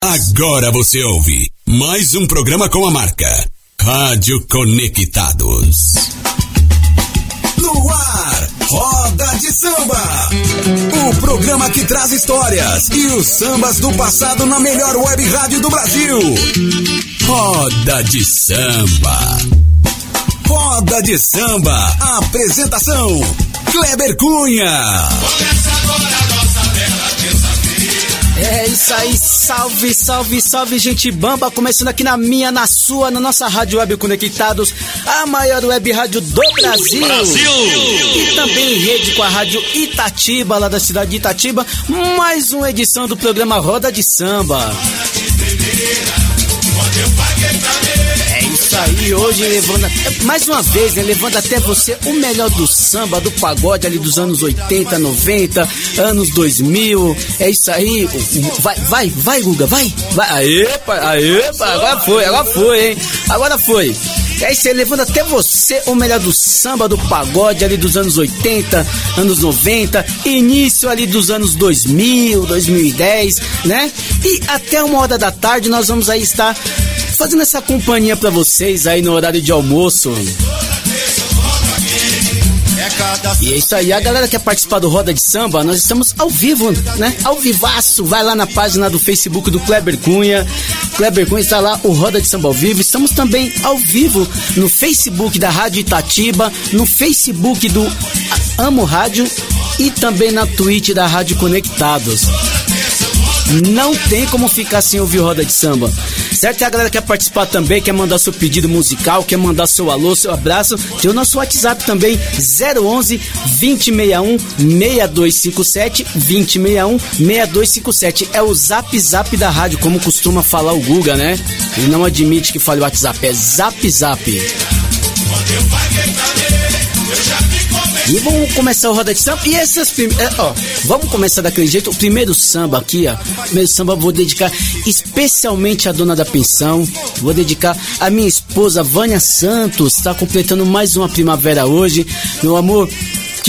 Agora você ouve mais um programa com a marca Rádio Conectados. No ar, Roda de Samba. O programa que traz histórias e os sambas do passado na melhor web rádio do Brasil. Roda de Samba. Roda de Samba. Apresentação: Kleber Cunha. Começa agora É isso aí, salve, salve, salve, gente bamba, começando aqui na minha, na sua, na nossa Rádio Web Conectados, a maior web rádio do Brasil. Brasil! E também em rede com a Rádio Itatiba, lá da cidade de Itatiba, mais uma edição do programa Roda de Samba. É isso aí, hoje levando, mais uma vez, né, levando até você o melhor do samba, do pagode ali dos anos 80, 90, anos 2000. É isso aí, vai, vai, vai, Guga, vai, vai. Aê, aê, agora foi, agora foi, hein? Agora foi. É isso aí, levando até você o melhor do samba, do pagode ali dos anos 80, anos 90, início ali dos anos 2000, 2010, né? E até uma hora da tarde nós vamos aí estar fazendo essa companhia pra vocês aí no horário de almoço. E é isso aí, a galera que quer participar do Roda de Samba, nós estamos ao vivo, né? Ao vivaço, vai lá na página do Facebook do Kleber Cunha. Kleber Cunha está lá, o Roda de Samba ao vivo. Estamos também ao vivo no Facebook da Rádio Itatiba, no Facebook do Amo Rádio e também na Twitch da Rádio Conectados. Não tem como ficar sem ouvir roda de samba. Certo? E a galera quer participar também, quer mandar seu pedido musical, quer mandar seu alô, seu abraço. Tem o nosso WhatsApp também, 011 2061 6257 2061 6257. É o zap zap da rádio, como costuma falar o Guga, né? Ele não admite que fale WhatsApp, é zap zap. E vamos começar o Roda de Samba. E essas prim... é, ó, vamos começar daquele jeito. O primeiro samba aqui, ó. Primeiro samba vou dedicar especialmente à dona da pensão. Vou dedicar à minha esposa Vânia Santos. Está completando mais uma primavera hoje. Meu amor.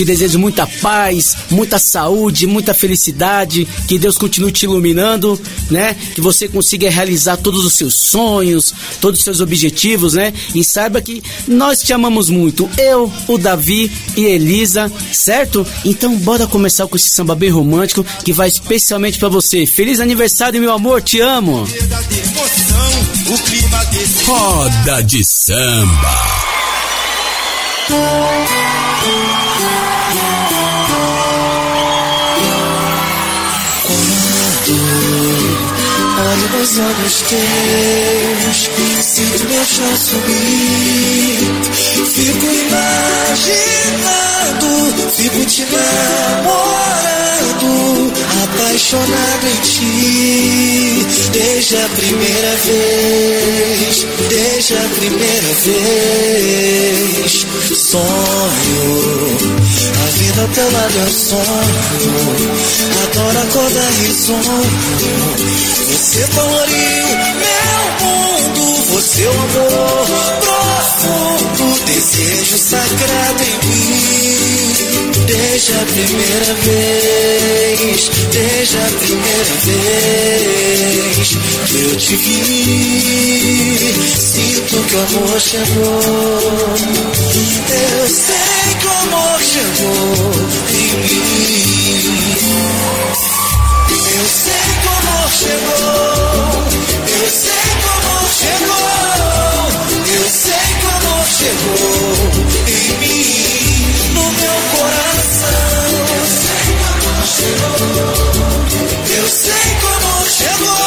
Te desejo muita paz, muita saúde, muita felicidade, que Deus continue te iluminando, né? Que você consiga realizar todos os seus sonhos, todos os seus objetivos, né? E saiba que nós te amamos muito, eu, o Davi e Elisa, certo? Então bora começar com esse samba bem romântico que vai especialmente pra você. Feliz aniversário, meu amor, te amo. Roda de Samba. Nos olhos teus, sinto meu chão subir. Fico imaginando, fico te namorando, apaixonado em ti. Desde a primeira vez, desde a primeira vez. Sonho, a vida ao teu lado um sonho. Adoro acordar risonho. Você coloriu meu mundo, você é o amor profundo, desejo sagrado em mim. Desde a primeira vez, desde a primeira vez que eu te vi, sinto que o amor chegou. Eu sei que o amor chegou em mim. Eu sei que o amor chegou. Eu sei que o amor chegou. Eu sei que o amor chegou em mim, no meu coração. Eu sei que o amor chegou.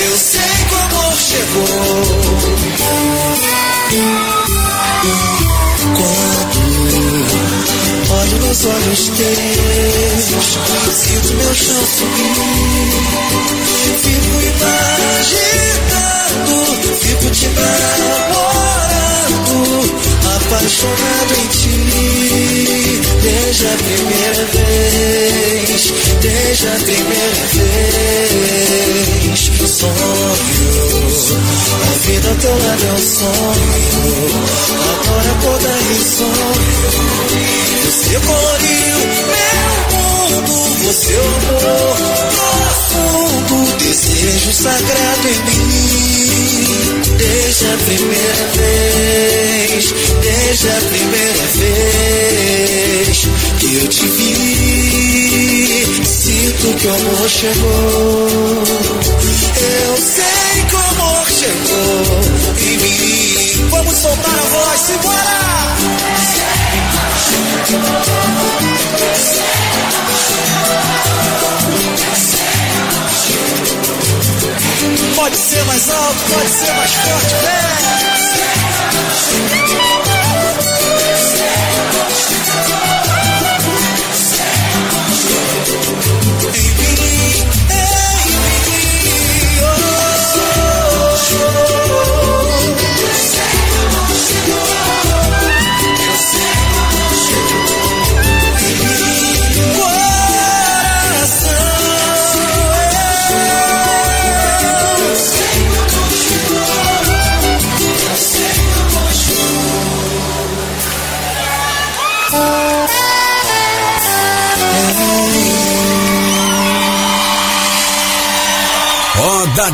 Eu sei que o amor chegou. Quando olho nos olhos teus, sinto meu chão subir. Fico imaginando, fico te namorando, apaixonado em ti desde a primeira vez, desde a primeira vez. Sonho, a vida ao teu lado é um sonho, agora toda é insônia. Você coloriu meu mundo, você amor profundo, desejo sagrado em mim. Desde a primeira vez, desde a primeira vez que eu te vi. Sinto que o amor chegou. Eu sei que o amor chegou em mim. Vamos soltar a voz, simbora! Sei que o amor chegou. Sei que o amor chegou. Pode ser mais alto, pode ser mais forte, vem!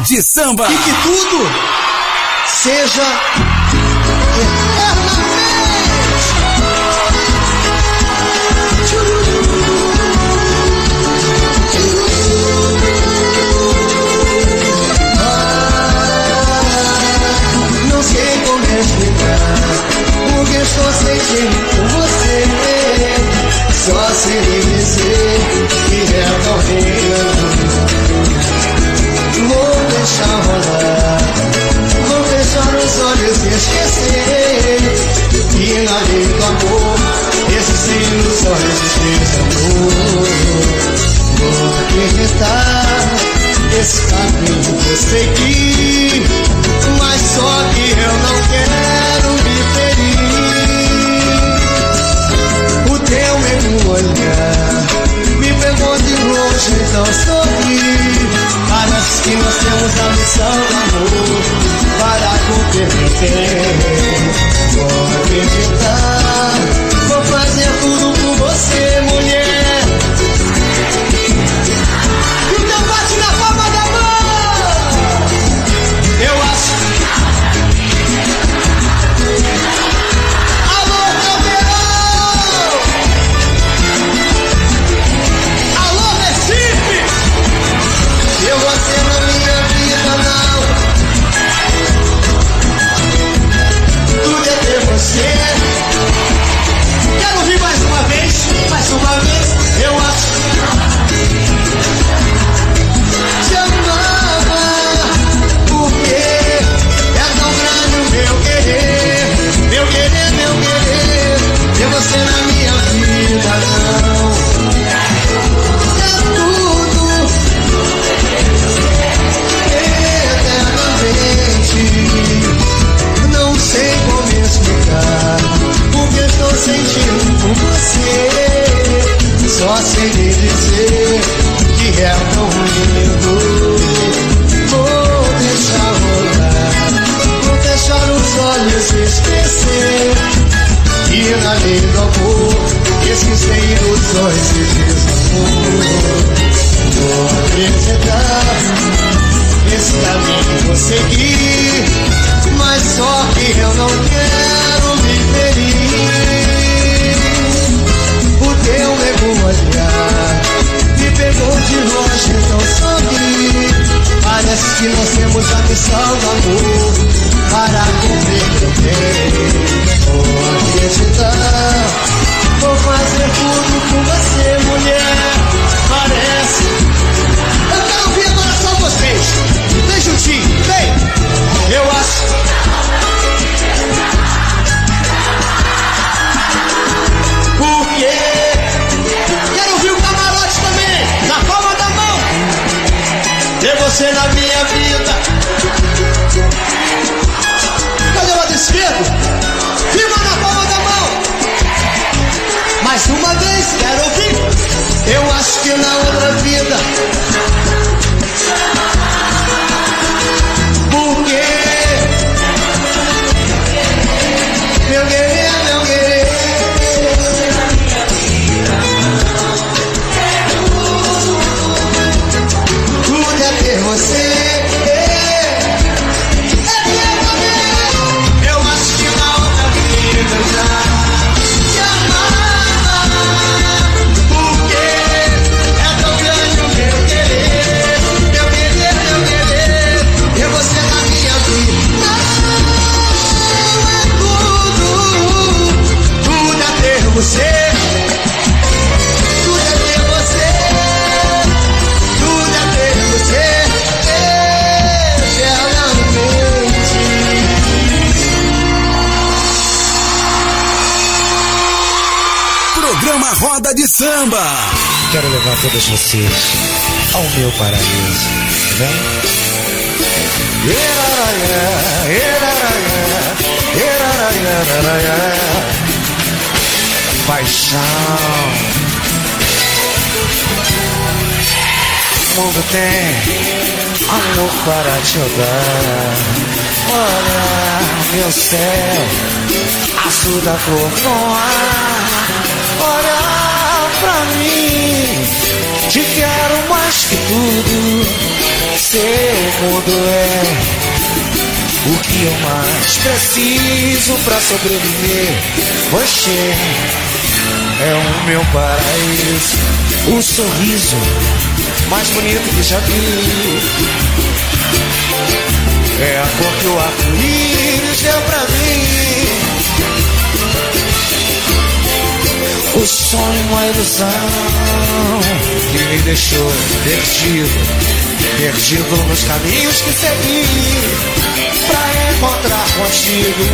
De Samba. E que tudo seja eternamente. Não sei como explicar o que estou sentindo você. Só sei dizer que é tão reino rolar. Vou fechar os olhos e esquecer e na lei do amor, existindo só resistência amor. Vou acreditar esse caminho que eu segui, mas só sallanır o amor profundo, Samba. Quero levar todas vocês ao meu paraíso. Vem. Paixão. O mundo tem amor para te dar. Olha, meu céu, azul da cor no ar. Pra mim, te quero mais que tudo. Seu mundo é o que eu mais preciso pra sobreviver. Você é o meu paraíso, o sorriso mais bonito que já vi. É a cor que o arco-íris deu pra mim. O sonho, uma ilusão que me deixou perdido Perdido nos caminhos que segui Pra encontrar contigo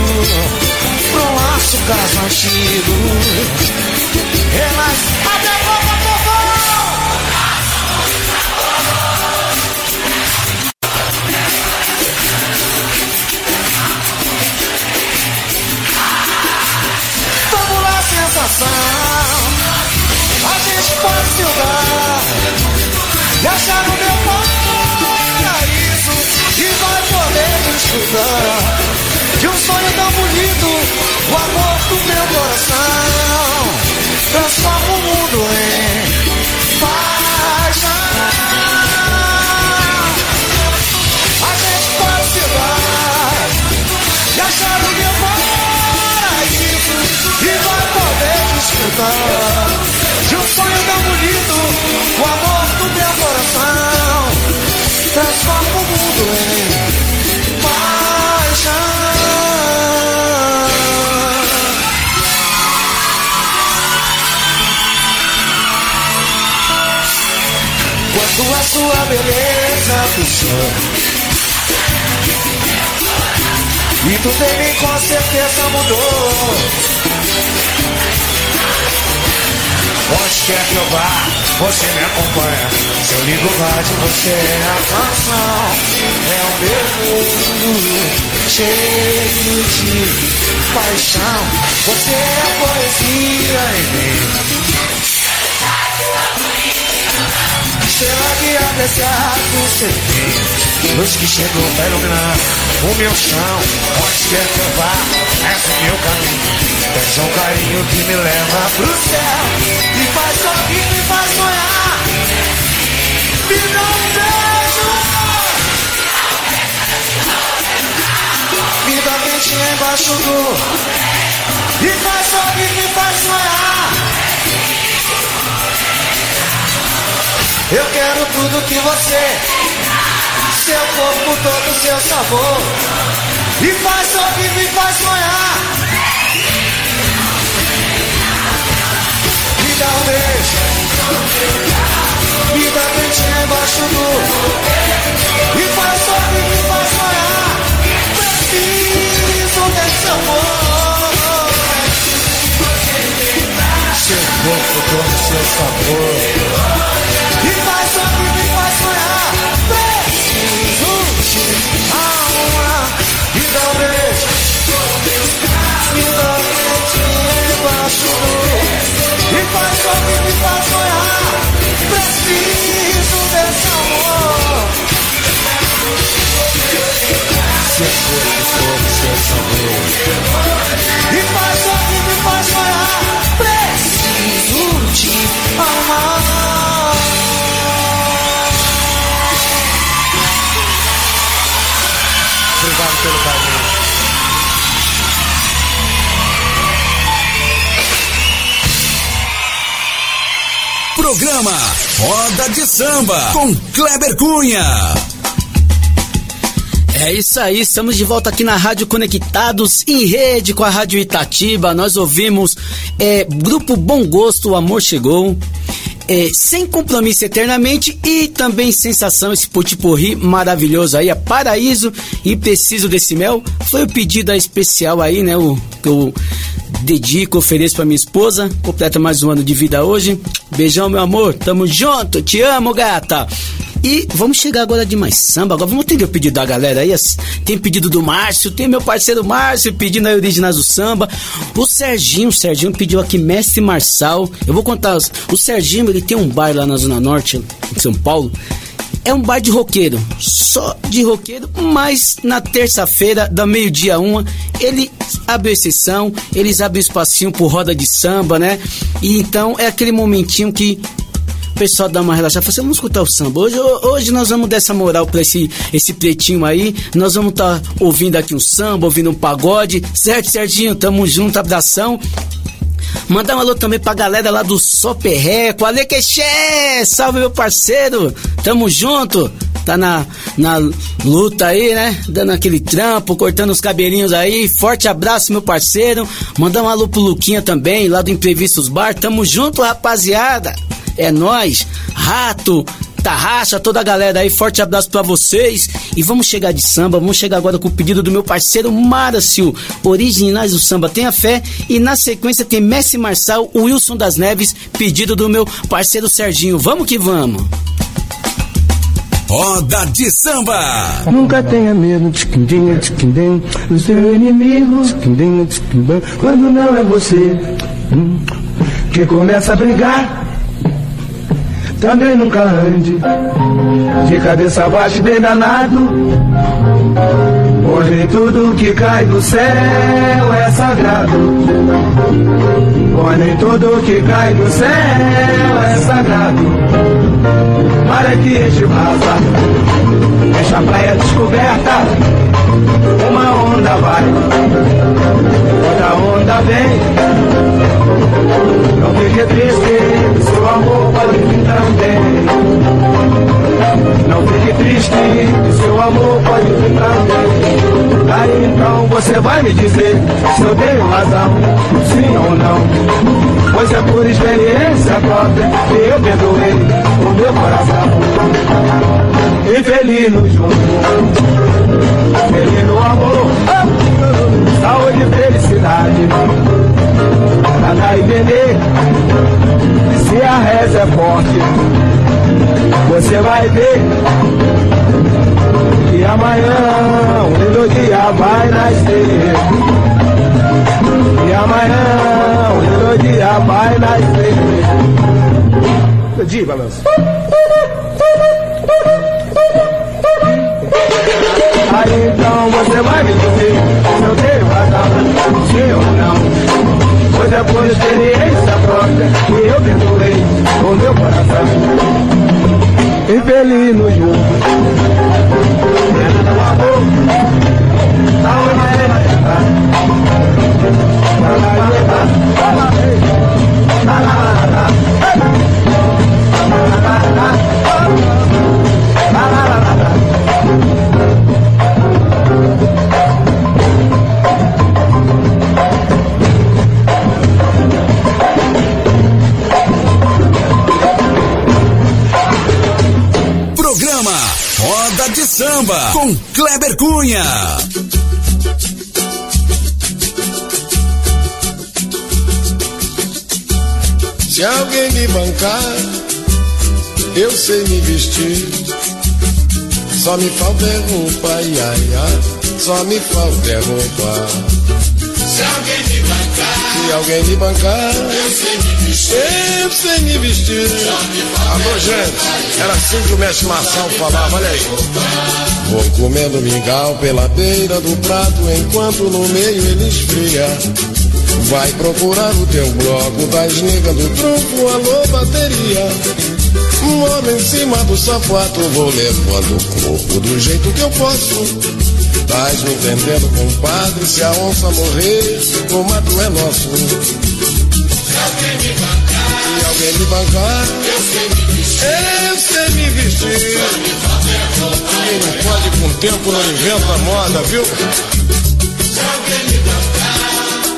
Pro laço caso antigo Se jogar E achar no meu desfrutar de um sonho tão bonito, puxou. E tu também com certeza mudou. Onde quer que eu vá, você me acompanha. Se eu ligo rádio, você é a canção. É o meu mundo cheio de paixão. Você é a poesia em mim. Estrela que apreciado ser Luz que chegou pra iluminar o meu chão Onde quer que eu vá, és o meu caminho. És um carinho que me leva pro céu Me faz sorrir, me faz sonhar. Me dá um beijo. Me dá quentinha embaixo do Me faz sorrir, me faz sonhar Eu quero tudo que você, seu corpo todo, seu sabor. E faz sorrir, me faz sonhar. Me dá um beijo, me dá quentinha embaixo do. E faz sorrir, me faz sonhar. Preciso desse amor. Seu corpo todo, seu sabor. E faz sorrir, me faz sonhar. Preciso desse amor. Seu corpo seu sabor. E faz sorrir, Programa Roda de Samba com Kleber Cunha. É isso aí, estamos de volta aqui na Rádio Conectados em rede com a Rádio Itatiba. Nós ouvimos é, Grupo Bom Gosto, O Amor Chegou é, Sem Compromisso Eternamente e também Sensação, esse potiporri maravilhoso aí, é Paraíso e Preciso Desse Mel. Foi o pedido especial aí, né, o dedico, ofereço pra minha esposa. Completa mais um ano de vida hoje. Beijão, meu amor. Tamo junto. Te amo, gata. E vamos chegar agora de mais samba. Agora vamos atender o pedido da galera aí. Tem pedido do Márcio, tem meu parceiro Márcio pedindo aí originais do samba. O Serginho, o Serginho pediu aqui Mestre Marçal. Eu vou contar. O Serginho, ele tem um bar lá na Zona Norte, em São Paulo. É um bar de roqueiro, só de roqueiro, mas na terça-feira, da meio-dia uma, ele abre exceção, eles abrem espacinho por roda de samba, né? E então é aquele momentinho que o pessoal dá uma relaxada, fala assim, vamos escutar o samba. Hoje, hoje nós vamos dar essa moral pra esse, esse pretinho aí. Nós vamos estar tá ouvindo aqui um samba, ouvindo um pagode. Certo, Serginho? Tamo junto, abração. Mandar um alô também pra galera lá do Soperreco. Ale Queixé! Salve, meu parceiro! Tamo junto! Tá na, na luta aí, né? Dando aquele trampo, cortando os cabelinhos aí. Forte abraço, meu parceiro. Mandar um alô pro Luquinha também, lá do Imprevistos Bar. Tamo junto, rapaziada! É nós, Rato, Tarraxa, toda a galera aí, forte abraço para vocês. E vamos chegar de samba, vamos chegar agora com o pedido do meu parceiro Márcio, originais do samba Tenha Fé. E na sequência tem Messi Marçal, Wilson das Neves, pedido do meu parceiro Serginho. Vamos que vamos! Roda de samba. Nunca tenha medo de quindim, de quindim, do seu inimigo, de quindim, de quindim, quando não é você hum, que começa a brigar também nunca ande de cabeça baixa bem danado. Nem tudo que cai do céu é sagrado. Nem tudo que cai do céu é sagrado. Para que este vaza, deixa a praia descoberta. Uma onda vai, outra onda vem. Não fique triste, amor pode vir também. Aí então você vai me dizer se eu tenho razão, sim ou não. Pois é por experiência própria que eu perdoei o meu coração. E no junto, feliz no amor, saúde e felicidade pra dar e vender. Se a reza é forte, você vai ver que amanhã um lindo dia vai nascer. E amanhã um lindo dia vai nascer. Diga, balanço. Aí então você vai me dizer se eu tenho sim ou não. Pois é por experiência própria que eu perdoei o meu coração. Infeliz no jogo. Dentro do Kleber Cunha. Se alguém me bancar, eu sei me vestir. Só me falta é roupa, ai, ai, ai. Só me falta é roupa. Se alguém me bancar, se alguém me bancar, eu sei me vestir. Eu sei me vestir. Alô, gente, era assim que o mestre Marçal falava, olha aí. Vou comendo mingau pela beira do prato, enquanto no meio ele esfria. Vai procurar o teu bloco das nega do tronco, alô, bateria. Um homem em cima do sapato, vou levando o corpo do jeito que eu posso. Estás me entendendo, compadre? Se a onça morrer, o mato é nosso. Se alguém me bancar, Se alguém me bancar, eu sei me vestir. eu sei me vestir. Quem não pode com o tempo não inventa moda, viu? Se alguém me bancar,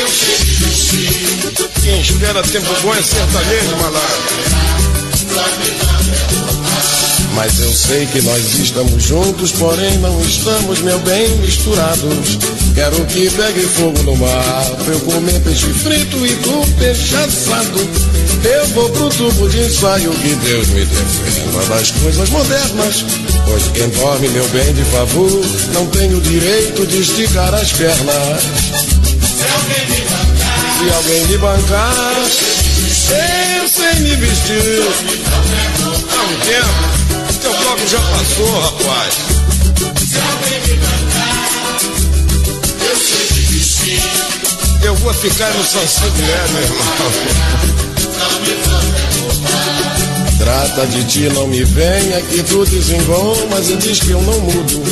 eu sei me vestir. Quem espera tempo bom é sertanejo, malandro. Mas eu sei que nós estamos juntos, porém não estamos, meu bem, misturados. Quero que pegue fogo no mar, pra eu comer peixe frito e tu peixe assado. Eu vou pro tubo de ensaio que Deus me defenda das coisas modernas. Pois quem dorme, meu bem, de favor, não tem o direito de esticar as pernas. Se alguém me bancar, eu sei me vestir. Há um já passou, rapaz. Me eu sei. Eu vou ficar no Sansanguiné, meu irmão. Trata de ti, não me venha que tu desengomas e diz que eu não mudo.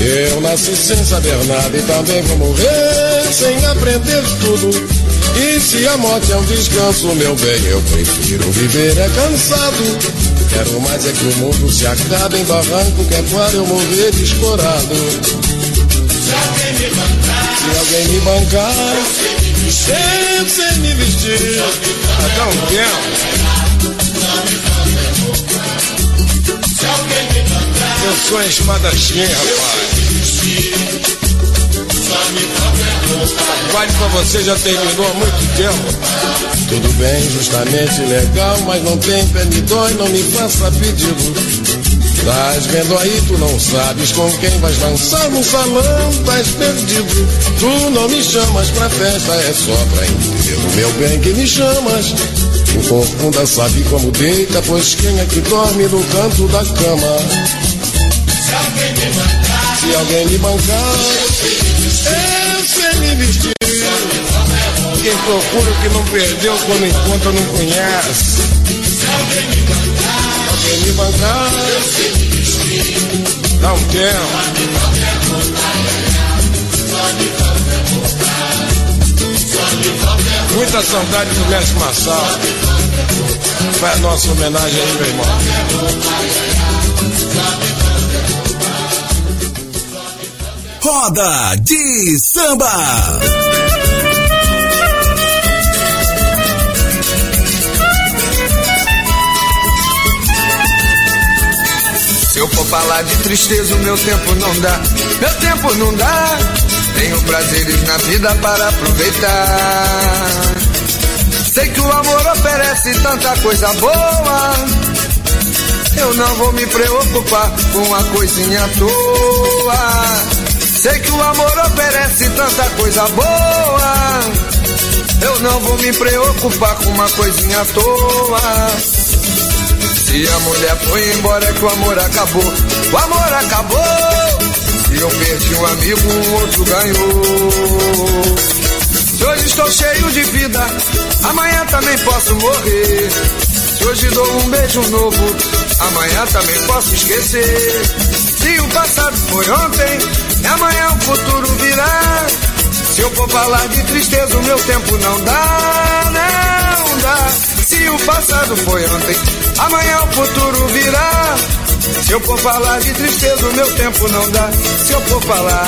Eu nasci sem saber nada e também vou morrer sem aprender tudo. E se a morte é um descanso, meu bem, eu prefiro viver é cansado. Quero mais é que o mundo se acabe em barranco, que é para eu morrer descorado. Se alguém me bancar, Se alguém me bancar, eu sei me vestir. Há um tempo, se alguém me bancar, eu sou espadachim, rapaz. só me Vale pra você já terminou há muito tempo. Tudo bem, justamente legal, mas não tem pé me dói, não me faça pedido. Tás vendo aí, tu não sabes com quem vais dançar no salão, tás perdido. Tu não me chamas pra festa, é só pra enterro, meu bem que me chamas. O corcunda sabe como deita, pois quem é que dorme no canto da cama? Se alguém me bancar, Se alguém me bancar, vestir. Quem procura o que não perdeu, quando encontra não conhece. se alguém me bancar, Alguém me bancar, Dá um tempo. Muita saudade do mestre Massal. Faz nossa homenagem aí, meu irmão. Roda de samba. Se eu for falar de tristeza, o meu tempo não dá. Meu tempo não dá. Tenho prazeres na vida para aproveitar. Sei que o amor oferece tanta coisa boa. Eu não vou me preocupar com uma coisinha à toa. Sei que o amor oferece tanta coisa boa. Eu não vou me preocupar com uma coisinha à toa. Se a mulher foi embora é que o amor acabou. O amor acabou. Se eu perdi um amigo, o outro ganhou. Se hoje estou cheio de vida, amanhã também posso morrer. Se hoje dou um beijo novo, amanhã também posso esquecer. Se o passado foi ontem, e amanhã o futuro virá. Se eu for falar de tristeza, o meu tempo não dá, não dá. Se o passado foi ontem, amanhã o futuro virá. Se eu for falar de tristeza, o meu tempo não dá. Se eu for falar,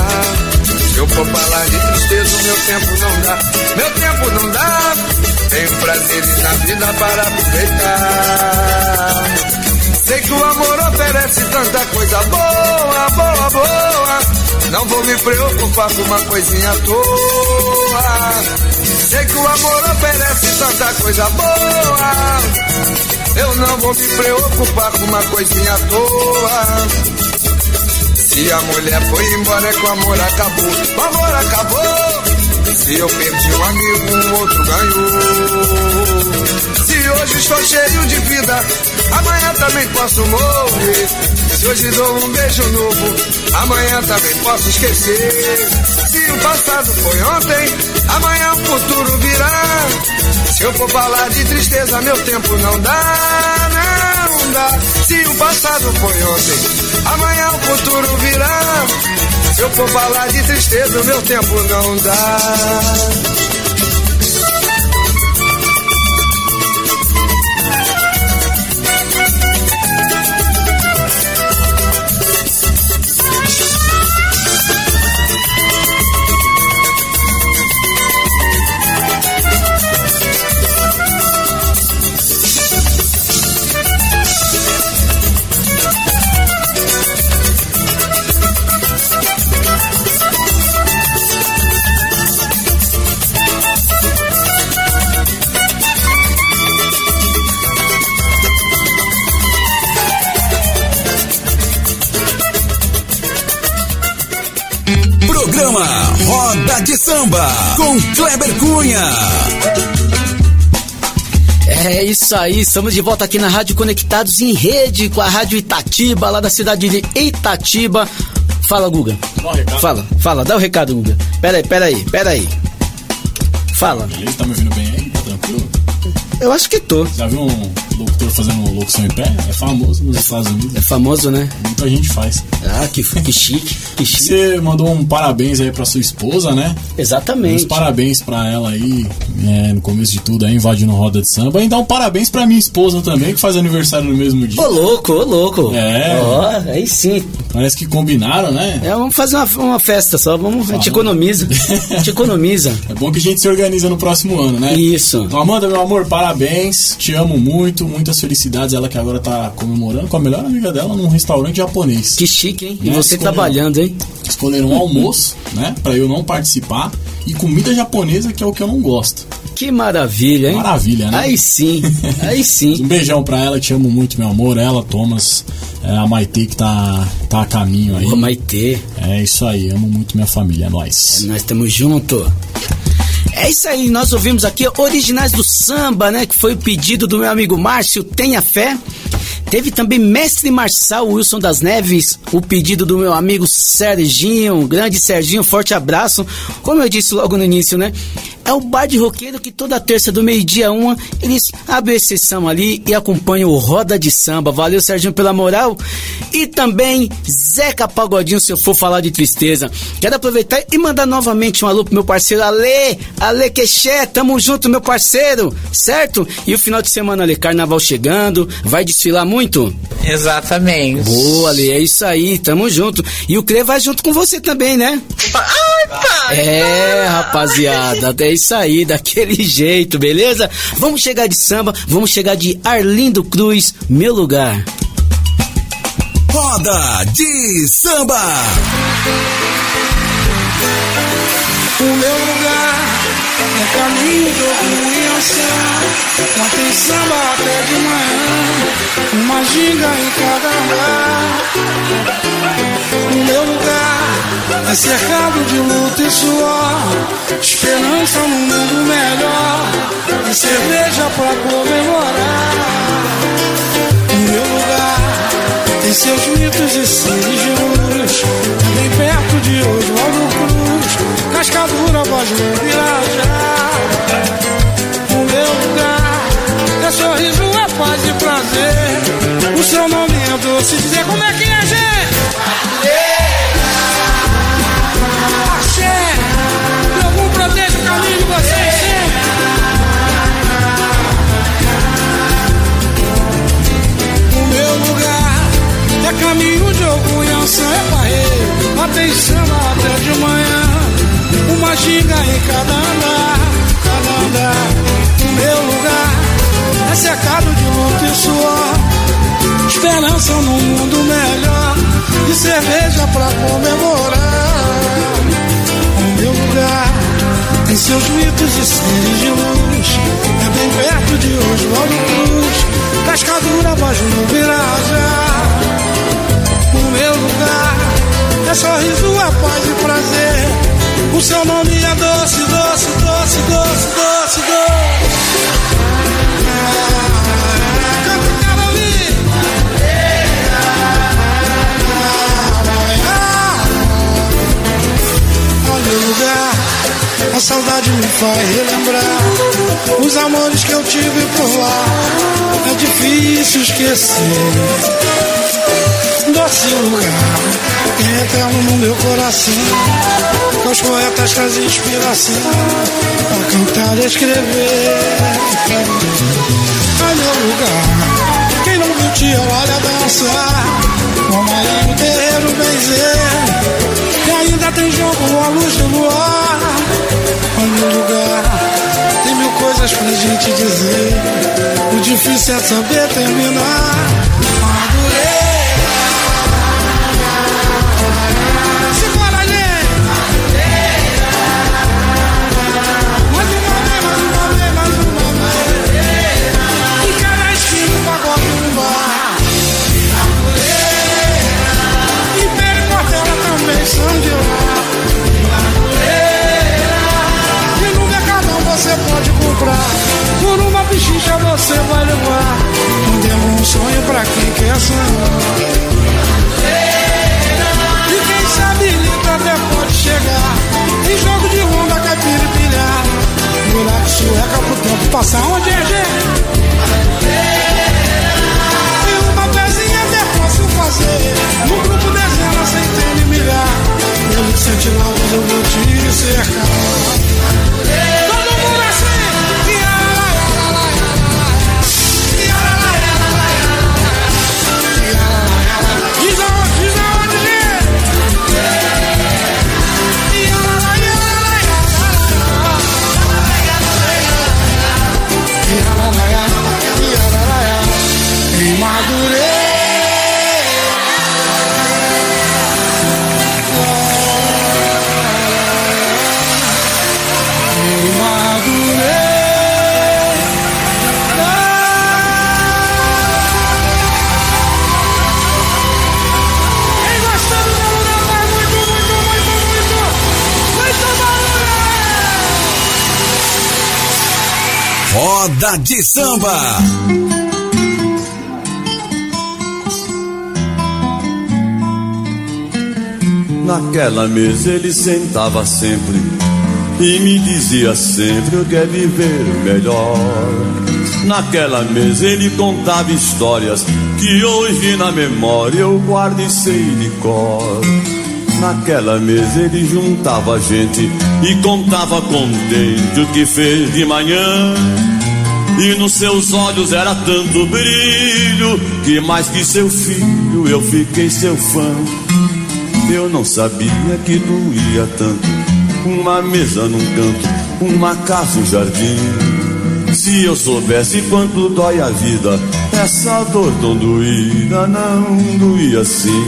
se eu for falar de tristeza, o meu tempo não dá. Meu tempo não dá. Tenho prazeres na vida para aproveitar. Sei que o amor oferece tanta coisa boa, boa, boa. Não vou me preocupar com uma coisinha à toa. Sei que o amor oferece tanta coisa boa. Eu não vou me preocupar com uma coisinha à toa. Se a mulher foi embora é que o amor acabou. O amor acabou. Se eu perdi um amigo, um outro ganhou. Se hoje estou cheio de vida, amanhã também posso morrer. Se hoje dou um beijo novo, amanhã também posso esquecer. Se o passado foi ontem, amanhã o futuro virá. Se eu for falar de tristeza, meu tempo não dá, não dá. Se o passado foi ontem, amanhã o futuro virá. Eu for falar de tristeza, meu tempo não dá. De Samba com Kleber Cunha. É isso aí, estamos de volta aqui na Rádio Conectados em Rede com a Rádio Itatiba, lá da cidade de Itatiba. Fala, Guga. Fala, fala, dá o recado, Guga. Pera aí, pera aí, pera aí. Fala. Beleza, tá me ouvindo bem aí? Tá tranquilo? Eu acho que tô. Já viu um locutor fazendo locução em pé? É famoso nos Estados Unidos. É famoso, né? Muita gente faz. Ah, que, que chique, que chique. Você mandou um parabéns aí pra sua esposa, né? Exatamente. Uns parabéns pra ela aí, né, no começo de tudo, aí invadindo roda de samba. E dá um parabéns pra minha esposa também, que faz aniversário no mesmo dia. Ô, louco, ô, louco. É. Ó, aí sim. Parece que combinaram, né? É, vamos fazer uma, uma festa só, vamos, a gente economiza. A gente economiza. É bom que a gente se organiza no próximo ano, né? Isso. Então, Amanda, meu amor, parabéns. Te amo muito, muitas felicidades. Ela que agora tá comemorando com a melhor amiga dela num restaurante japonês. Que chique, hein? E Né? você Escolheram- trabalhando, hein? Escolheram um almoço, né? Pra eu não participar. E comida japonesa, que é o que eu não gosto. Que maravilha, hein? Maravilha, né? Aí sim, aí sim. Um beijão pra ela, te amo muito, meu amor. Ela, Thomas, é, a Maitê que tá, tá a caminho aí. Ô, Maitê. É isso aí, amo muito minha família, é nóis. Nós estamos junto. É isso aí, nós ouvimos aqui originais do samba, né? Que foi o pedido do meu amigo Márcio, Tenha Fé. Teve também Mestre Marçal Wilson das Neves, o pedido do meu amigo Serginho, grande Serginho, forte abraço. Como eu disse logo no início, né? É o bar de roqueiro que toda terça do meio-dia uma, eles abrem exceção ali e acompanham o Roda de Samba. Valeu, Serginho, pela moral. E também Zeca Pagodinho, se eu for falar de tristeza. Quero aproveitar e mandar novamente um alô pro meu parceiro Ale, Ale Quexé, tamo junto, meu parceiro, certo? E o final de semana, Ale, carnaval chegando, vai desfilar muito? Exatamente. Boa, Ale, é isso aí, tamo junto. E o Cre vai junto com você também, né? Ai, pai! É, rapaziada, é isso aí, daquele jeito, beleza? Vamos chegar de samba, vamos chegar de Arlindo Cruz, meu lugar. Roda de Samba. O meu lugar é caminho do conhecer. Lá tem samba até de manhã, uma ginga em cada andar. O meu lugar é cercado de luta e suor, esperança num mundo melhor e cerveja pra comemorar. O meu lugar tem seus mitos e luz, bem perto de Oswaldo Cruz, Cascadura, Voz do Virajá. O meu lugar é sorriso, é paz e prazer. O seu nome é doce, dizer como é que caminho de Ogunhança, é barreiro. Samba até de manhã, uma ginga em cada andar, cada andar. O meu lugar é cercado de luta e suor, esperança num mundo melhor e cerveja pra comemorar. O meu lugar tem seus mitos e seres de luz, é bem perto de Oswaldo Cruz, Cascadura, Voz no Virajá. Meu lugar é sorriso, é paz e prazer. O seu nome é doce, doce, doce, doce, doce, doce. Canta, quero ouvir. Olha o lugar, a saudade me faz relembrar os amores que eu tive por lá. É difícil esquecer coração. Que os poetas trazem inspiração para cantar e escrever. Olha o lugar, quem não viu tia, olha dançar. Com Marinho Terreiro benzer. E ainda tem jogo à luz do luar. Olha o lugar, tem mil coisas pra gente dizer. O difícil é saber terminar. coração de lá. E no mercadão você pode comprar. Por uma bichincha você vai levar. Deu um sonho pra quem quer sonhar. E quem sabe luta até pode chegar. Em jogo de ronda quer piripilhar. Virar que sueca pro tempo passar. Onde é, gente? No grupo dezenas, centenas e milhares. senti lá onde eu vou te cercar. De samba. Naquela mesa ele sentava sempre e me dizia sempre que é viver melhor. Naquela mesa ele contava histórias que hoje na memória eu guardo e sei de cor. Naquela mesa ele juntava gente e contava contente o que fez de manhã. E nos seus olhos era tanto brilho que mais que seu filho eu fiquei seu fã. Eu não sabia que doía tanto uma mesa num canto, uma casa, um jardim. Se eu soubesse quanto dói a vida, essa dor tão doída não doía assim.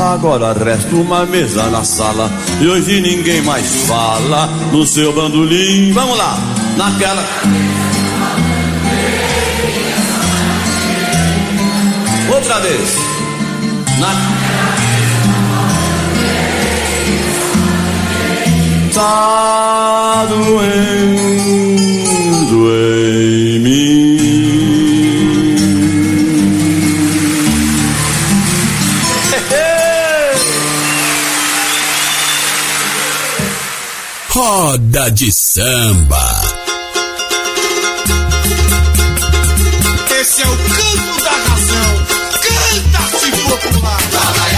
Agora resta uma mesa na sala e hoje ninguém mais fala no seu bandolim. Vamos lá, naquela. Outra vez. Na... Tá doendo em mim. Roda de samba. Esse é o canto da popular.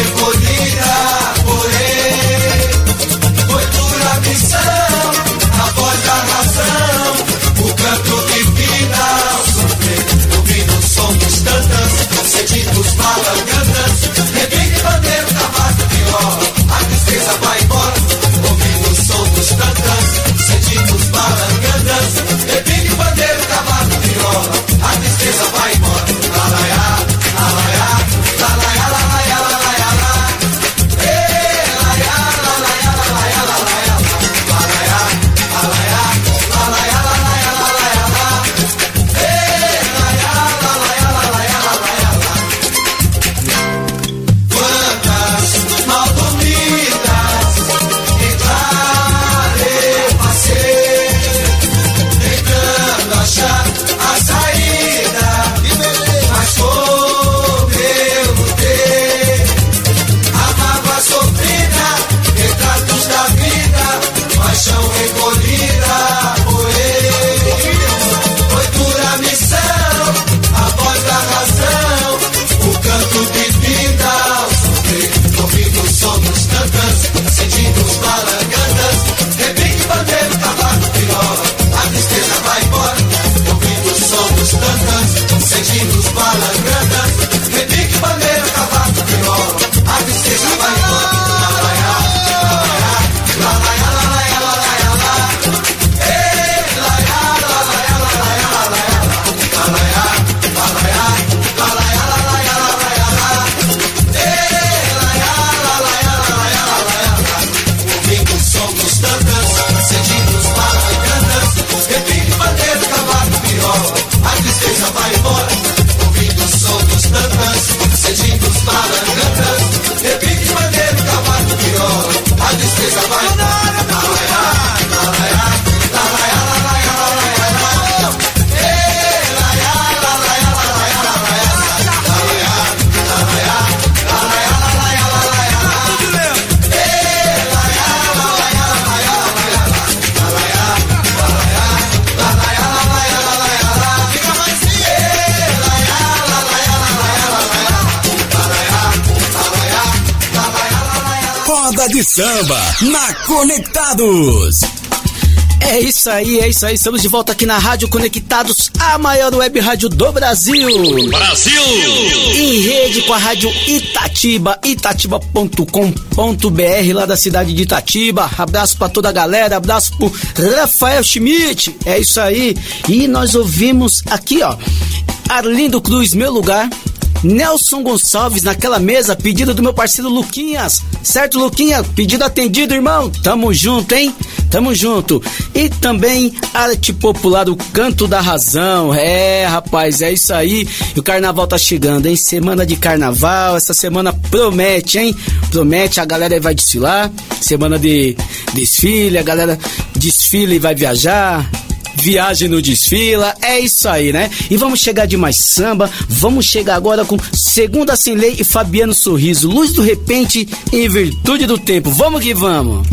escondida. Na Conectados. É isso aí, é isso aí. Estamos de volta aqui na Rádio Conectados, a maior web rádio do Brasil. Brasil! Em rede com a Rádio Itatiba, itatiba.com.br, lá da cidade de Itatiba. Abraço pra toda a galera, abraço pro Rafael Schmidt. É isso aí. E nós ouvimos aqui, ó, Arlindo Cruz, meu lugar. Nelson Gonçalves naquela mesa, pedido do meu parceiro Luquinhas. Certo, Luquinha? Pedido atendido, irmão. Tamo junto, hein? Tamo junto. E também arte popular, o canto da razão. É, rapaz, é isso aí. E o carnaval tá chegando, hein? Semana de carnaval. Essa semana promete, hein? Promete, a galera vai desfilar. Semana de desfile, a galera desfila e vai viajar viagem no desfila, é isso aí, né? E vamos chegar de mais samba, vamos chegar agora com Segunda Sem Lei e Fabiano Sorriso, Luz do Repente em Virtude do Tempo. Vamos que vamos!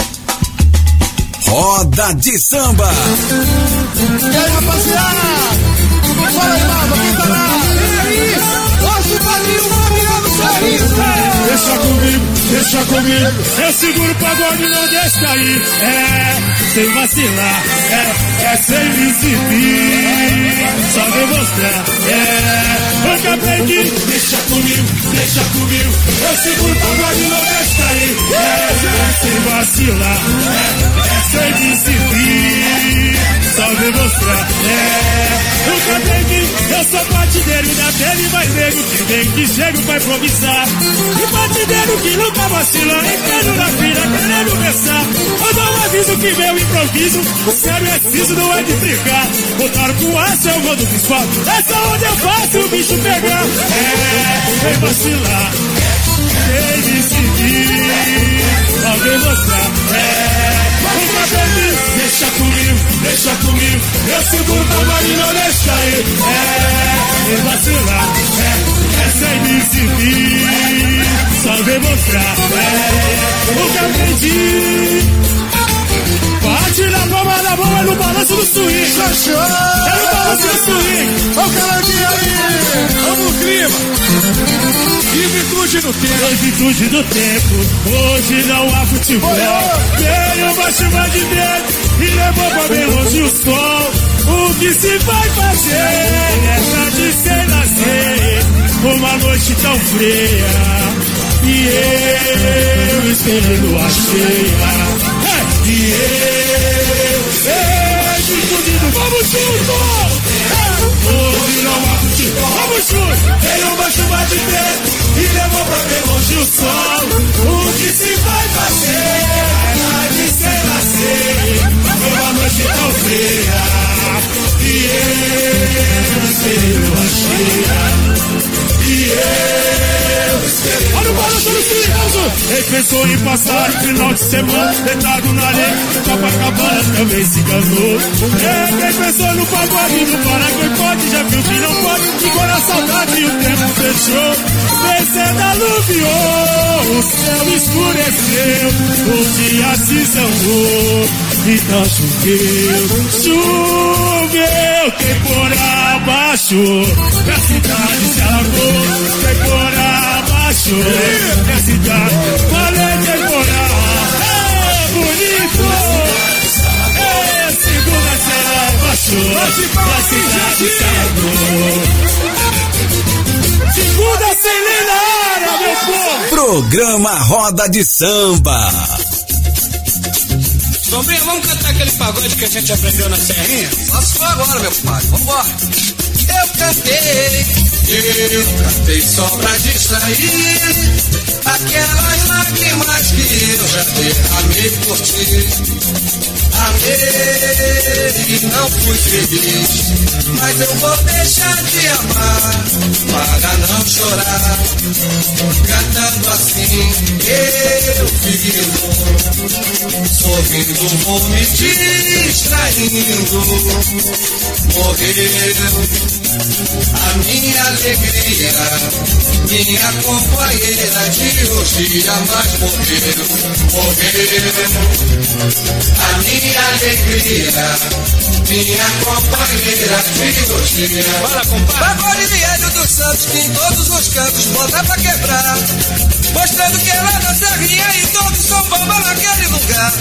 Roda de Samba! E aí, rapaziada? Fala aí, Lava, quem tá lá? E aí? Hoje Padrinho Fabiano Sorriso! Deixa comigo, deixa comigo. Eu seguro o pagode não deixa cair. É, sem vacilar. É, é sem me exibir. Só demonstrar. É, eu acabei de. Deixa comigo, deixa comigo. Eu seguro o pagode não deixa cair. É, é sem vacilar. É, é sem me exibir. Só demonstrar. É, eu acabei. Eu sou batideiro da pele mais nego. Que vem que chego pra improvisar. E batideiro que nunca vacila, entrando na fila, querendo pensar. Eu um aviso que meu improviso, o sério é preciso, não é de brincar. Botaram com aço, eu vou do bispo. Essa onde eu faço o bicho pegar. É, vem vacilar, vem me seguir, alguém mostrar. É, deixa comigo, deixa comigo. Eu seguro o e não deixa aí. É, vem vacilar, é, é sem me exibir só demonstrar é, o que aprendi. Bate na palma da mão, é no balanço do swing. Xaxã! É no balanço do swing. Olha o aí! Vamos no clima! E virtude do tempo. Em virtude do tempo, hoje não há futebol. Veio uma chuva de dentro e levou pra bem longe o sol. O que se vai fazer é tarde sem nascer, uma noite tão fria. E eu esperando a cheia. E eu, eu, escondido, vamos juntos! Hoje não futebol, vamos juntos! Veio uma chuva de vento e levou pra bem longe o sol. O que se vai fazer? É de ser nascer, uma noite tão fria. E eu esperando a cheia. Olha o balanço do Furioso! Ele pensou em passar final de semana deitado na areia. Copacabana também se enganou. Ele pensou no pagode no Pará. Quem pode já viu que não pode. Ficou na saudade e o tempo fechou. Vencendo aluviou. O céu escureceu. O dia se zangou. Então choveu, choveu, temporal baixou, e a cidade se alagou, temporal baixou, e a cidade, falei temporal, é bonito, é segunda-feira baixou, e a cidade se alagou. Segunda sem lendária, meu povo! Programa Roda de Samba. Sombrinha, vamos cantar aquele pagode que a gente aprendeu na serrinha? Só se for agora, meu pai. Vambora. Eu cantei, eu cantei só pra distrair aquelas lágrimas que eu já derramei por ti. Amei e não fui feliz, mas eu vou deixar de amar para não chorar. Cantando assim, eu vivo, sorrindo, vou me distraindo. Morreu a minha alegria, minha companheira de hoje jamais morreu, morreu. A minha alegria, minha companheira de rotina. Bora, compadre. Bagulho dos Santos que em todos os cantos bota pra quebrar. Mostrando que ela da serrinha e todos são bamba naquele lugar.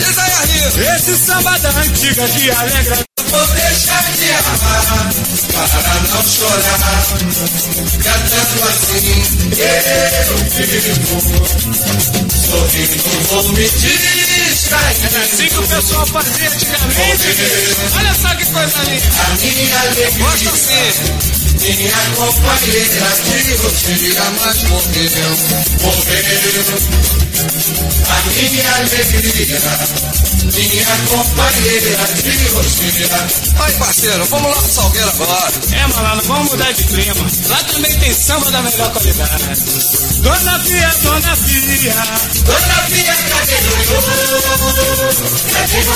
Esse samba da antiga que alegra. Vou deixar de amar para não chorar. Cantando assim, eu vivo. Sorrindo, vou me distrair. Assim que o pessoal fazia antigamente. Olha só que coisa linda. A minha alegria. Gosta assim. Minha companheira de rotina, mas morreu, morreu. A minha alegria, minha companheira de rotina. Aí, parceiro, vamos lá pro Salgueiro agora. É, malandro, vamos mudar de clima. Lá também tem samba da melhor qualidade. Dona Fia, Dona Fia. Dona Fia, cadê o Cadê o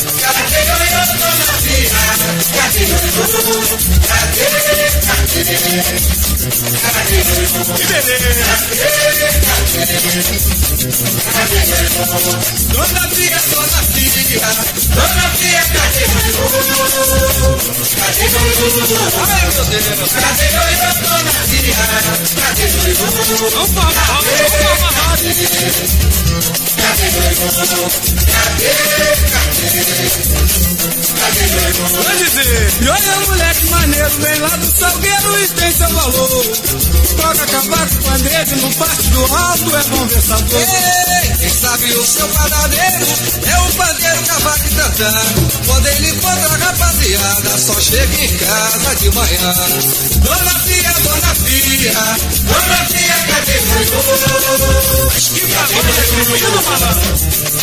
Cadê o Dona Fia? Cadê o Cadê, cadê? Cadê o Que beleza. Dona Fia, Dona Fia. Dona Fia, cadê o Cadê o Ai, meu Deus. Cadê o Dona Fia? Cadê o roda, vamos pra roda. Cadê o Cadê, cadê? Vou dizer. E olha, moleque maneiro, vem lá do Salgueiro e tem seu valor. Toca cavaco, pandeiro, no parte do alto é bom versador. Ei, quem sabe o seu padadeiro é o pandeiro, cavaco e tantã. Quando ele encontra a rapaziada, só chega em casa de manhã. Dona Fia, Dona Fia, Dona Fia, cadê o Que bagulho destruído, malandro.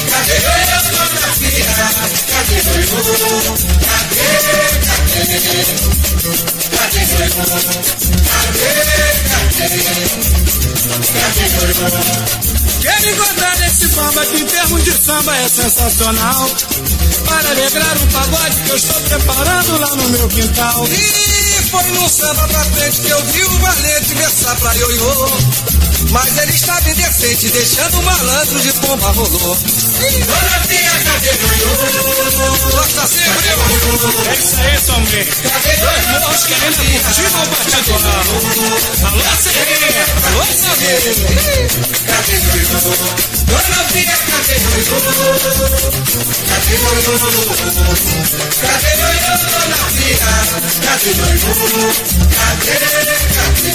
Cadê o Dona Fia? Cadê o Cadê, cadê? Cadê o Cadê, cadê? Cadê o Quero encontrar nesse bamba que em termos de samba é sensacional. Para alegrar o pagode que eu estou preparando lá no meu quintal. E foi num samba pra frente que eu vi o valente versar pra ioiô. Mas ele estava indecente, deixando o malandro de pomba rolou. Dona Fia, cadê o Gosta sempre, É isso aí, somente. Dois morros querendo curtir o batido. Alô, Serrinha. Alô, Saber. Cadê Dona Fia, cadê o Cadê o Cadê o Dona Fia? Cadê o Cadê, cadê?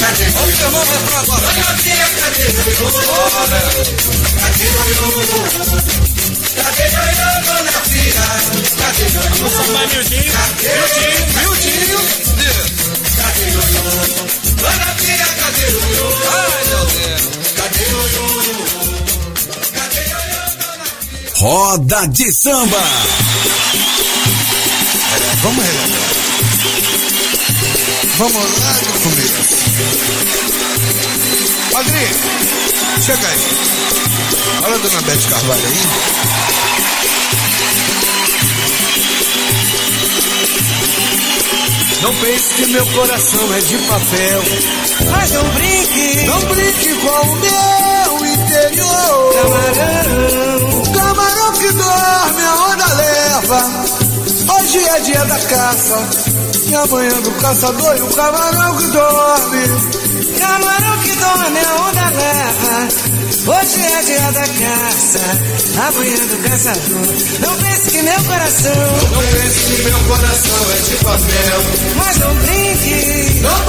Cadê o refrão agora. Dona Fia, cadê Cadê o Cadê Dona Fia? Cadê sambar miudinho. Miudinho, miudinho. Cadê Dona Fia, cadê meu Deus. Cadê Cadê o Roda de samba. Vamos relembrar. Vamos lá do começo. Padrinho, chega aí. Olha a dona Bete Carvalho aí. Não pense que meu coração é de papel. Mas não brinque, Não brinque com o meu interior. camarão. Camarão que dorme, a onda leva. Hoje é dia da caça. E amanhã do caçador e o camarão que dorme. Camarão que dorme, a onda leva. Hoje é dia da caça, amanhã do caçador. Não pense que meu coração, Não pense que meu coração é de papel. mas não brinque. Não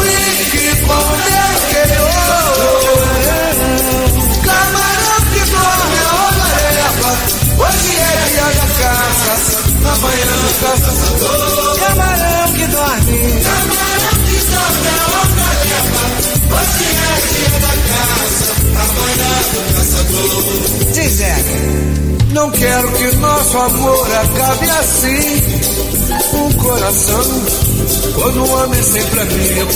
quero que nosso amor acabe assim. Um coração, quando o homem sempre amigo.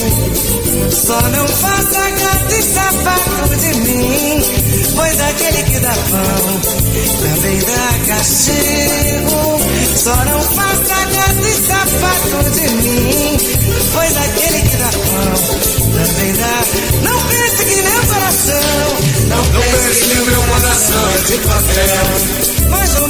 Só não faça gato e sapato de mim, pois aquele que dá pão também dá castigo. Só não faça gato e sapato de mim, pois aquele que dá pão também dá. Não pense que meu coração, Não pense que meu coração é de papel. mas não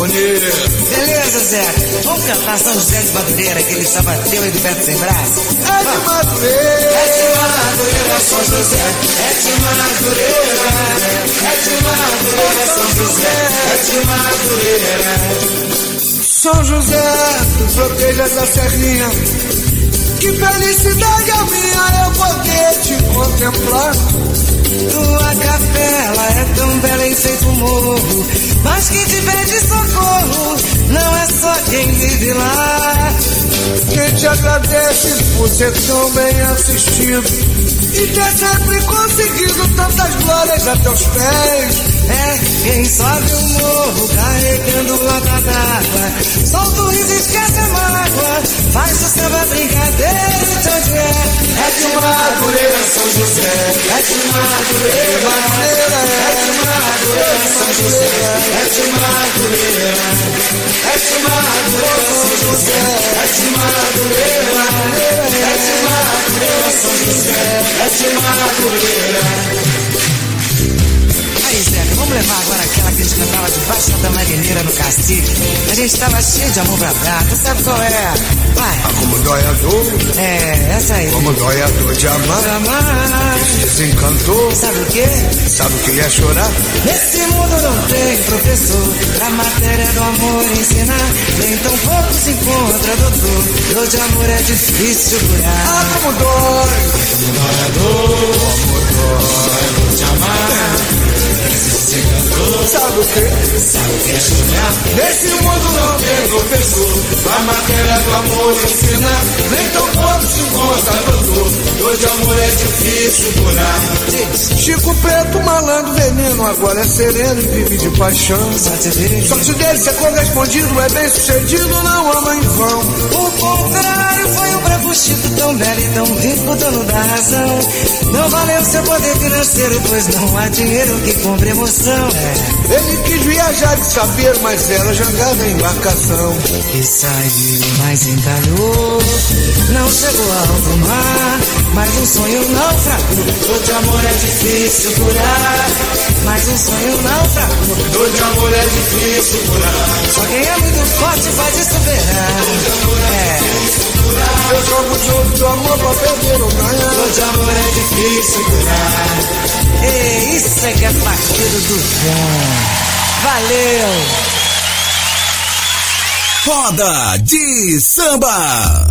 Bonito. Beleza, Zé. Vamos cantar São José de Madureira, aquele sabateu e do Beto Sem Braço? É de Madureira, é de Madureira, São José. É de Madureira, é de Madureira, São José. É de Madureira. São José, tu protejas a serrinha. Que felicidade a minha eu poder te contemplar. Tua capela é tão bela em feito morro, mas quem te pede socorro não é só quem vive lá. Quem te agradece por ser tão bem assistido e ter sempre conseguido tantas glórias a teus pés. É quem sobe o morro carregando lata d'água, solta o riso esquece a mágoa, faz o samba brincadeira de onde é. É de Madureira, São José. É de Madureira, é de Madureira, São José. É de Madureira, é de Madureira, São José. É de Madureira, é de Madureira, São José. É de Madureira. Aí, Zeca, vamos levar agora aquela que a gente cantava debaixo da marineira no cacique. A gente tava cheio de amor pra dar, tu sabe qual é? Vai. Ah, como dói a dor. É, essa aí. Como dói a dor de amar. De amar. Desencantou. Sabe o quê? Sabe o que é chorar? Nesse mundo não tem professor pra matéria do amor ensinar. Nem tão pouco se encontra doutor. Dor de amor é difícil curar. Ah, como dói. Como dói a dor. Como dói a dor de amar. Sabe o que? Sabe o que é? Nesse mundo não tem professor Pra matéria do amor ensinar Nem tão pouco se encontra doutor de amor é difícil curar. Chico Preto, malandro, veneno Agora é sereno e vive de paixão. Sorte dele ser correspondido É bem sucedido, não ama em vão. O contrário foi o bravo Chico Tão belo e tão rico, dono da razão. Não valeu seu poder financeiro Pois não há dinheiro que compre emoção é. Ele quis viajar de saber, mas ela jogava em embarcação. E saiu, mas encalhou. Não chegou ao alto mar, mas um sonho naufragou. Dor de amor é difícil curar. Mas um sonho naufragou. Dor de amor é difícil curar. Só quem é muito forte pode superar. É. Eu jogo o jogo do amor pra perder ou ganhar. De amor é difícil curar. Ei, isso é que é partido do bom. Valeu! Roda de samba!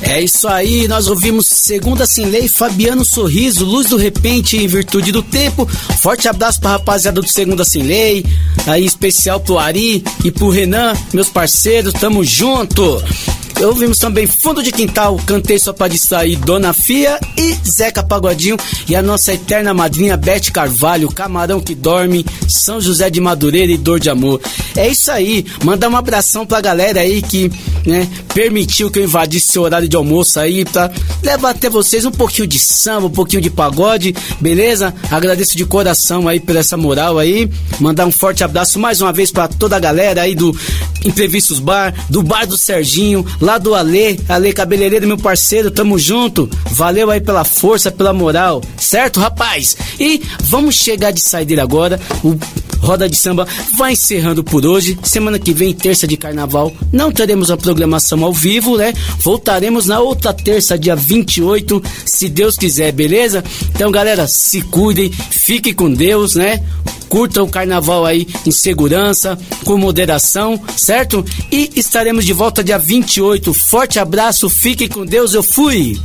É isso aí, nós ouvimos Segunda Sem Lei, Fabiano Sorriso, Luz do Repente em Virtude do Tempo. Forte abraço pra rapaziada do Segunda Sem Lei, aí em especial pro Ari e pro Renan, meus parceiros, tamo junto. Ouvimos também Fundo de Quintal, Cantei Só Pra Distrair, Dona Fia e Zeca Pagodinho e a nossa eterna madrinha Bete Carvalho, Camarão que Dorme, São José de Madureira e Dor de Amor. É isso aí, mandar um abração pra galera aí que né, permitiu que eu invadisse seu horário de almoço aí pra levar até vocês um pouquinho de samba, um pouquinho de pagode, beleza? Agradeço de coração aí por essa moral aí, mandar um forte abraço mais uma vez pra toda a galera aí do Imprevistos Bar, do Bar do Serginho, lá do Alê, Alê Cabeleireiro, meu parceiro, tamo junto. Valeu aí pela força, pela moral, certo, rapaz? E vamos chegar de saideira agora. O Roda de Samba vai encerrando por hoje. Semana que vem, terça de carnaval, não teremos a programação ao vivo, né? Voltaremos na outra terça, dia 28, se Deus quiser, beleza? Então, galera, se cuidem, fiquem com Deus, né? Curtam o carnaval aí em segurança, com moderação, certo? E estaremos de volta dia 28. Forte abraço, fiquem com Deus, eu fui!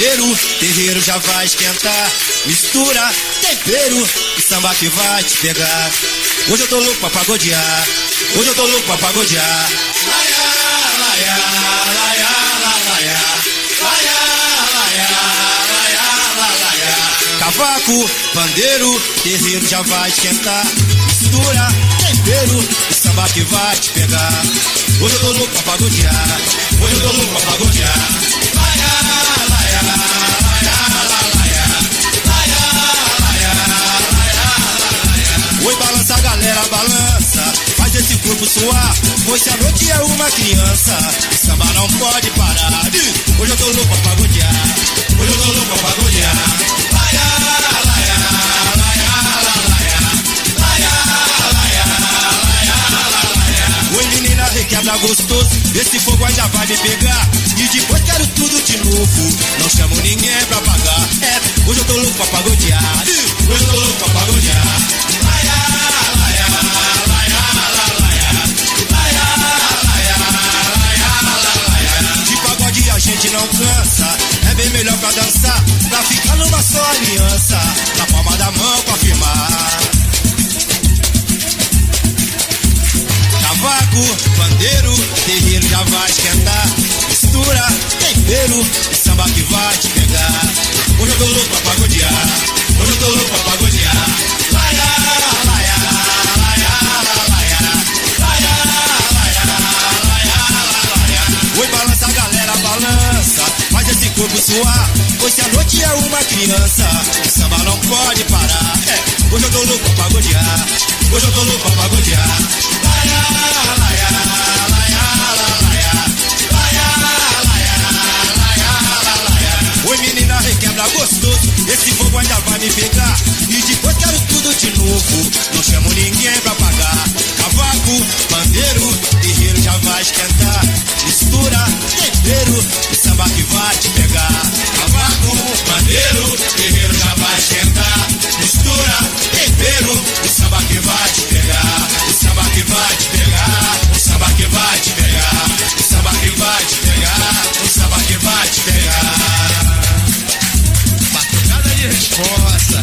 Bandeiro, terreiro já vai esquentar. Mistura, tempero e samba que vai te pegar. Hoje eu tô louco pra pagodear. Hoje eu tô louco pra pagodear. Laia, laia, laia, la, laia. Laia, laia, laia, la, laia. Cavaco, bandeiro, terreiro já vai esquentar. Mistura, tempero e samba que vai te pegar. Hoje eu tô louco pra pagodear. Hoje eu tô louco pra pagodear. Oi, balança, galera, balança. Faz esse corpo suar. Pois a noite é uma criança, o samba não pode parar. Hoje eu tô louco pra pagodear. Hoje eu tô louco pra pagodear. Laia. Oi, menina, requebra gostoso. Esse fogo ainda vai me pegar. E depois quero tudo de novo. Não chamo ninguém pra pagar. É, hoje eu tô louco pra pagodear. Hoje eu tô louco pra pagodear. Gente não cansa, é bem melhor pra dançar, pra ficar numa só suar. Se a noite é uma criança, o samba não pode parar. É, hoje eu tô louco pra pagodear. Hoje eu tô louco pra pagodear. Laia, laia, laia, laia, laia. Laia, laia, laia, laia. Oi, menina, requebra gostoso. Esse fogo ainda vai me pegar. E depois quero tudo de novo. Não chamo ninguém pra pagar. Cavaco, bandeiro, terreiro já vai esquentar. Mistura, tempero, e samba que vai te pegar. Cavaco, bandeiro, terreiro já vai esquentar. Mistura, tempero, O samba que vai te pegar, o samba que vai te pegar, o samba que vai te pegar, o samba que vai te pegar, o samba que vai te pegar. De resposta.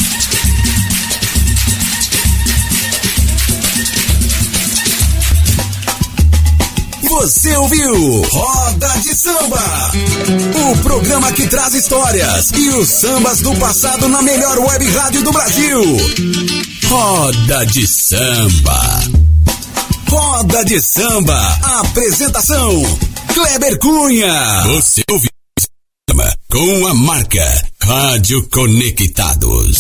Você ouviu Roda de Samba, o programa que traz histórias e os sambas do passado na melhor web rádio do Brasil. Roda de Samba. Roda de Samba. Apresentação: Kleber Cunha. Você ouviu com a marca Rádio Conectados.